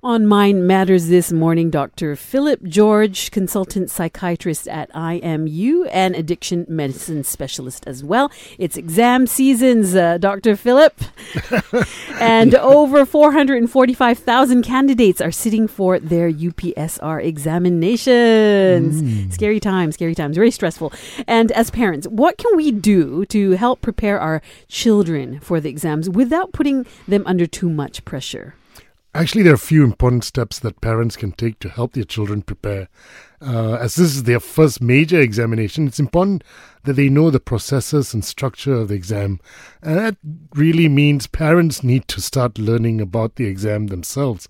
On Mind Matters this morning, Dr. Philip George, consultant psychiatrist at IMU and addiction medicine specialist as well. It's exam seasons, uh, Dr. Philip. and over 445,000 candidates are sitting for their UPSR examinations. Mm. Scary times, scary times, very stressful. And as parents, what can we do to help prepare our children for the exams without putting them under too much pressure? Actually, there are a few important steps that parents can take to help their children prepare. Uh, as this is their first major examination, it's important that they know the processes and structure of the exam. And that really means parents need to start learning about the exam themselves,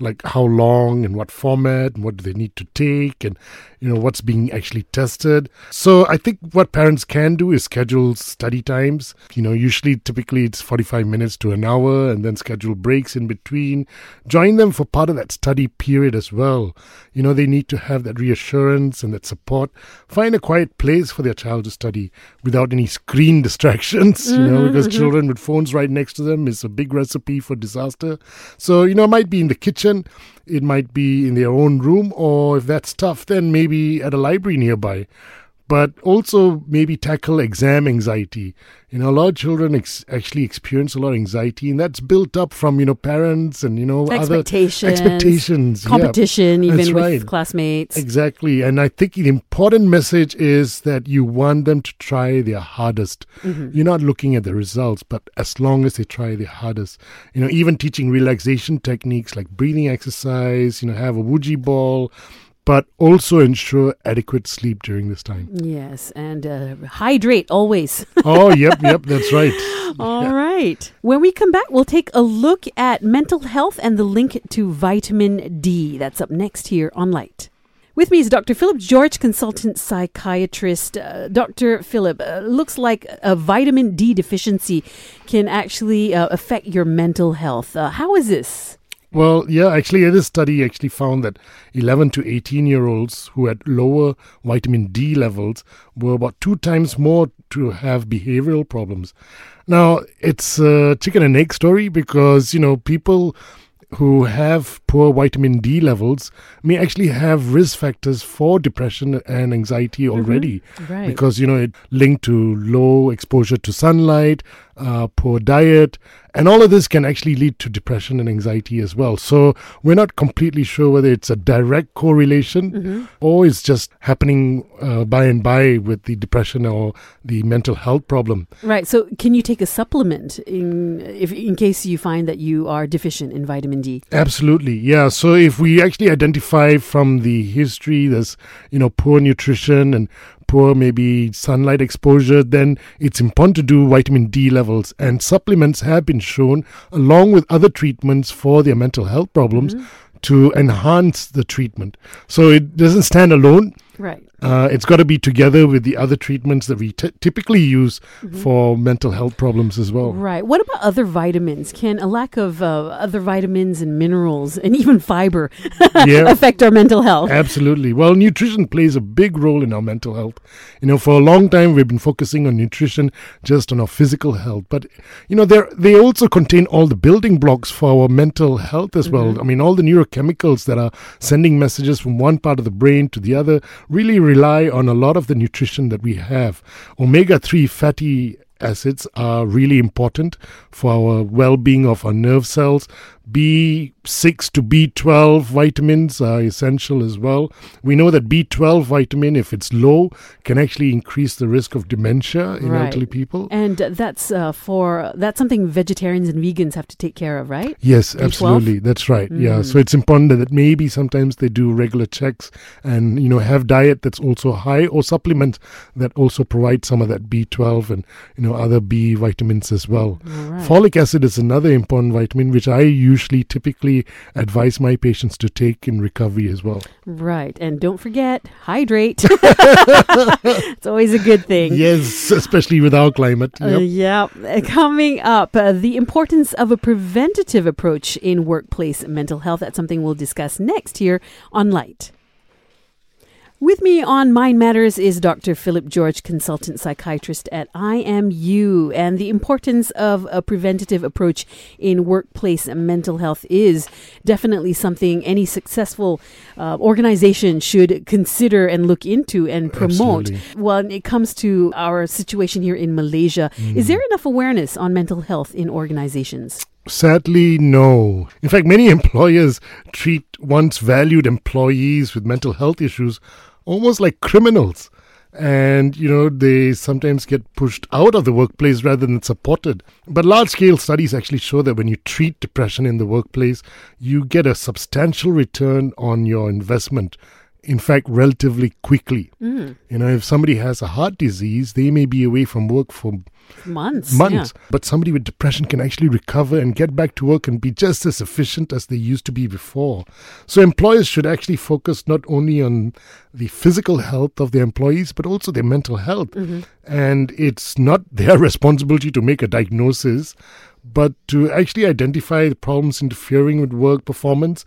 like how long and what format and what do they need to take and you know what's being actually tested. So I think what parents can do is schedule study times. You know, usually typically it's 45 minutes to an hour and then schedule breaks in between. Join them for part of that study period as well. You know, they need to have that reassurance and that support. Find a quiet place for their child to study without any screen distractions, you know, mm-hmm, because mm-hmm. children with phones right next to them is a big recipe for disaster. So, you know, it might be in the kitchen, it might be in their own room, or if that's tough, then maybe at a library nearby but also maybe tackle exam anxiety. You know, a lot of children ex- actually experience a lot of anxiety, and that's built up from you know parents and you know expectations, other expectations, competition, yeah, even with right. classmates. Exactly, and I think the important message is that you want them to try their hardest. Mm-hmm. You're not looking at the results, but as long as they try their hardest, you know, even teaching relaxation techniques like breathing exercise, you know, have a Woogie ball but also ensure adequate sleep during this time. Yes, and uh, hydrate always. oh, yep, yep, that's right. All yeah. right. When we come back, we'll take a look at mental health and the link to vitamin D. That's up next here on Lite. With me is Dr. Philip George, consultant psychiatrist. Uh, Dr. Philip, uh, looks like a vitamin D deficiency can actually uh, affect your mental health. Uh, how is this? Well, yeah, actually, this study actually found that 11 to 18 year olds who had lower vitamin D levels were about two times more to have behavioral problems. Now, it's a chicken and egg story because, you know, people who have poor vitamin D levels may actually have risk factors for depression and anxiety mm-hmm. already. Mm-hmm. Right. Because, you know, it linked to low exposure to sunlight, uh, poor diet, and all of this can actually lead to depression and anxiety as well. So we're not completely sure whether it's a direct correlation mm-hmm. or it's just happening uh, by and by with the depression or the mental health problem. Right. So can you take a supplement in if in case you find that you are deficient in vitamin D? Absolutely. Yeah. So if we actually identify from the history, there's you know poor nutrition and poor maybe sunlight exposure, then it's important to do vitamin D levels. And supplements have been shown, along with other treatments for their mental health problems, mm-hmm. to enhance the treatment. So it doesn't stand alone. Right. Uh, it's got to be together with the other treatments that we t- typically use mm-hmm. for mental health problems as well. Right. What about other vitamins? Can a lack of uh, other vitamins and minerals and even fiber yeah, affect our mental health? Absolutely. Well, nutrition plays a big role in our mental health. You know, for a long time we've been focusing on nutrition just on our physical health, but you know, they also contain all the building blocks for our mental health as mm-hmm. well. I mean, all the neurochemicals that are sending messages from one part of the brain to the other really rely on a lot of the nutrition that we have. Omega 3 fatty acids are really important for our well being of our nerve cells. B6 to B12 vitamins are essential as well. We know that B12 vitamin, if it's low, can actually increase the risk of dementia in right. elderly people. And that's uh, for that's something vegetarians and vegans have to take care of, right? Yes, B12? absolutely. That's right. Mm. Yeah. So it's important that maybe sometimes they do regular checks and you know have diet that's also high or supplements that also provide some of that B12 and you know other B vitamins as well. Right. Folic acid is another important vitamin which I use usually typically advise my patients to take in recovery as well. Right. And don't forget, hydrate. it's always a good thing. Yes, especially with our climate. Uh, yep. Uh, Coming up, uh, the importance of a preventative approach in workplace mental health. That's something we'll discuss next here on Lite. With me on Mind Matters is Dr. Philip George, consultant psychiatrist at IMU. And the importance of a preventative approach in workplace mental health is definitely something any successful uh, organization should consider and look into and promote. Absolutely. When it comes to our situation here in Malaysia, Mm. is there enough awareness on mental health in organizations? Sadly, no. In fact, many employers treat once valued employees with mental health issues almost like criminals. And, you know, they sometimes get pushed out of the workplace rather than supported. But large scale studies actually show that when you treat depression in the workplace, you get a substantial return on your investment. In fact, relatively quickly. Mm. You know, if somebody has a heart disease, they may be away from work for Months. months. But somebody with depression can actually recover and get back to work and be just as efficient as they used to be before. So employers should actually focus not only on the physical health of their employees, but also their mental health. And it's not their responsibility to make a diagnosis, but to actually identify the problems interfering with work performance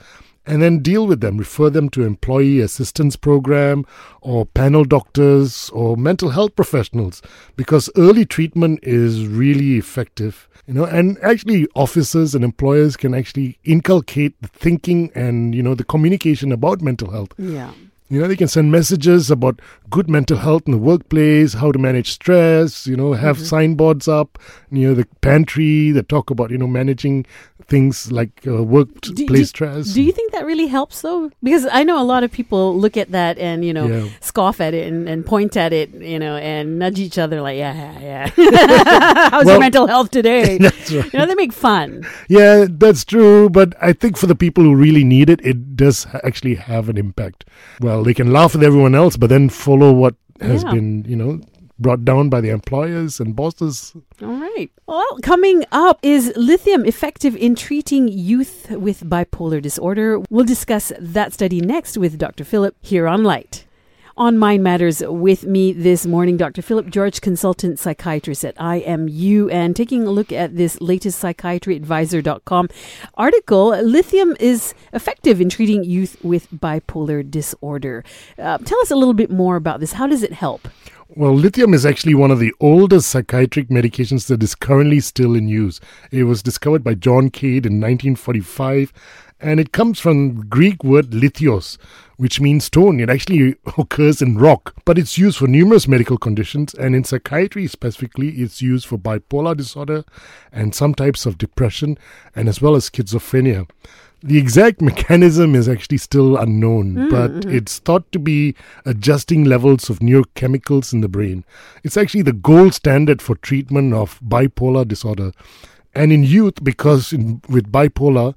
and then deal with them, refer them to employee assistance program or panel doctors or mental health professionals because early treatment is really effective. You know, and actually officers and employers can actually inculcate the thinking and, you know, the communication about mental health. Yeah. You know, they can send messages about good mental health in the workplace, how to manage stress, you know, have signboards up, you know, the pantry that talk about, you know, managing things like uh, workplace Do- do- stress. Do you think that really helps though? Because I know a lot of people look at that and, you know, Yeah. scoff at it and, and point at it, you know, and nudge each other like, yeah, yeah, yeah. How's your mental health today? That's right. You know, they make fun. Yeah, that's true. But I think for the people who really need it, it does actually have an impact. Well, they can laugh at everyone else, but then follow what has Yeah. been, you know, brought down by the employers and bosses. All right. Well, coming up is lithium effective in treating youth with bipolar disorder. We'll discuss that study next with Dr. Philip here on Lite. On Mind Matters with me this morning, Dr. Philip George, consultant psychiatrist at IMU, and taking a look at this latest psychiatryadvisor.com article. Lithium is effective in treating youth with bipolar disorder. Uh, tell us a little bit more about this. How does it help? Well, lithium is actually one of the oldest psychiatric medications that is currently still in use. It was discovered by John Cade in 1945, and it comes from Greek word lithios, which means stone. It actually occurs in rock, but it's used for numerous medical conditions, and in psychiatry specifically, it's used for bipolar disorder and some types of depression, and as well as schizophrenia. The exact mechanism is actually still unknown, but mm. it's thought to be adjusting levels of neurochemicals in the brain. It's actually the gold standard for treatment of bipolar disorder. And in youth, because in, with bipolar,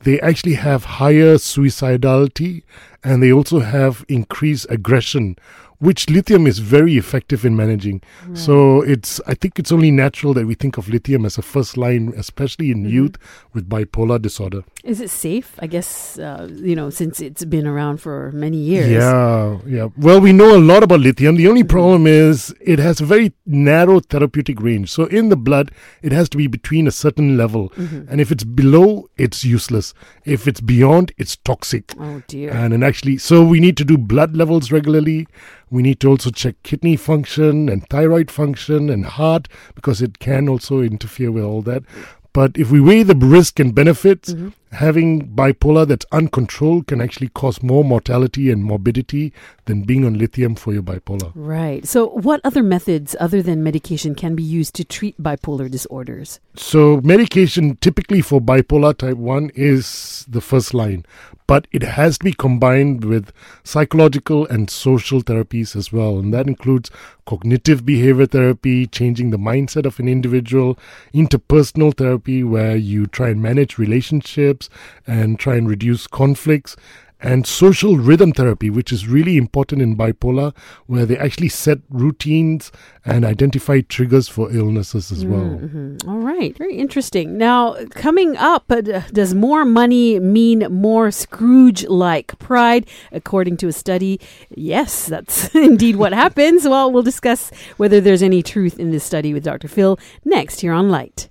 they actually have higher suicidality and they also have increased aggression, which lithium is very effective in managing. So it's I think it's only natural that we think of lithium as a first line, especially in mm-hmm. youth with bipolar disorder. Is it safe? I guess, uh, you know, since it's been around for many years. Yeah, yeah. Well, we know a lot about lithium. The only mm-hmm. problem is it has a very narrow therapeutic range. So in the blood, it has to be between a certain level. Mm-hmm. And if it's below, it's useless. If it's beyond, it's toxic. Oh, dear. And, and actually, so we need to do blood levels regularly. We need to also check kidney function and thyroid function and heart because it can also interfere with all that. But if we weigh the risk and benefits, mm-hmm. Having bipolar that's uncontrolled can actually cause more mortality and morbidity than being on lithium for your bipolar. Right. So, what other methods other than medication can be used to treat bipolar disorders? So, medication typically for bipolar type 1 is the first line, but it has to be combined with psychological and social therapies as well. And that includes cognitive behavior therapy, changing the mindset of an individual, interpersonal therapy, where you try and manage relationships and try and reduce conflicts. And social rhythm therapy, which is really important in bipolar, where they actually set routines and identify triggers for illnesses as well. Mhm. All right. Very interesting. Now, coming up, uh, does more money mean more Scrooge like pride? According to a study, yes, that's indeed what happens. Well, we'll discuss whether there's any truth in this study with Dr. Phil next here on Lite.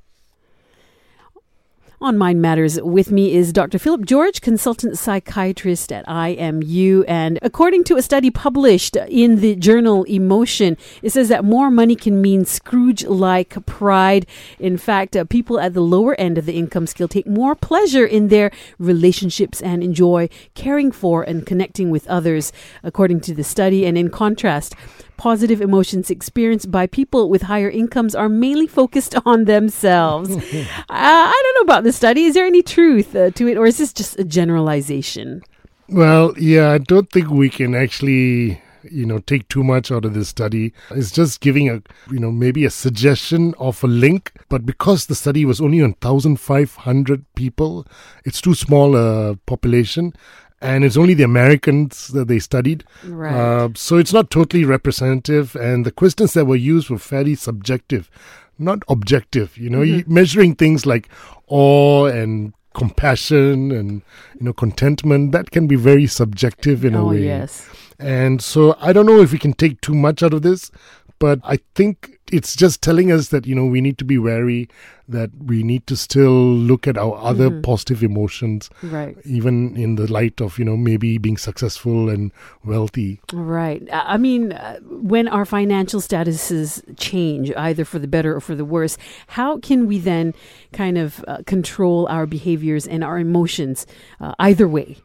On Mind Matters with me is Dr. Philip George, consultant psychiatrist at IMU. And according to a study published in the journal Emotion, it says that more money can mean Scrooge like pride. In fact, uh, people at the lower end of the income scale take more pleasure in their relationships and enjoy caring for and connecting with others, according to the study. And in contrast, positive emotions experienced by people with higher incomes are mainly focused on themselves. uh, I don't know about the study. Is there any truth uh, to it, or is this just a generalization? Well, yeah, I don't think we can actually you know take too much out of this study it's just giving a you know maybe a suggestion of a link but because the study was only on 1500 people it's too small a population and it's only the Americans that they studied. Right. Uh, so it's not totally representative, and the questions that were used were fairly subjective, not objective. You know, mm-hmm. measuring things like awe and compassion and you know contentment that can be very subjective in oh, a way. Yes. And so I don't know if we can take too much out of this, but I think it's just telling us that you know we need to be wary that we need to still look at our other mm-hmm. positive emotions right. even in the light of you know maybe being successful and wealthy. Right. I mean uh, when our financial statuses change either for the better or for the worse how can we then kind of uh, control our behaviors and our emotions uh, either way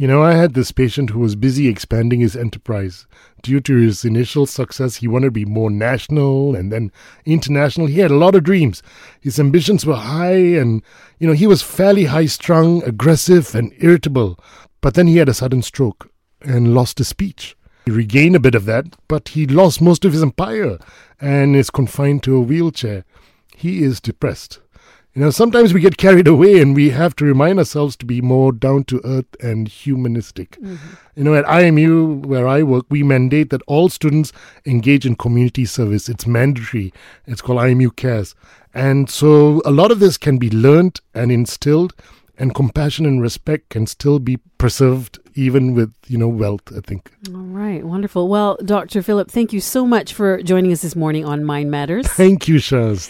you know, I had this patient who was busy expanding his enterprise. Due to his initial success, he wanted to be more national and then international. He had a lot of dreams. His ambitions were high and, you know, he was fairly high strung, aggressive, and irritable. But then he had a sudden stroke and lost his speech. He regained a bit of that, but he lost most of his empire and is confined to a wheelchair. He is depressed. You know, sometimes we get carried away and we have to remind ourselves to be more down to earth and humanistic. Mm-hmm. You know, at IMU, where I work, we mandate that all students engage in community service. It's mandatory. It's called IMU Cares. And so a lot of this can be learned and instilled, and compassion and respect can still be preserved even with, you know, wealth, I think. All right, wonderful. Well, Dr. Philip, thank you so much for joining us this morning on Mind Matters. Thank you, Shaz.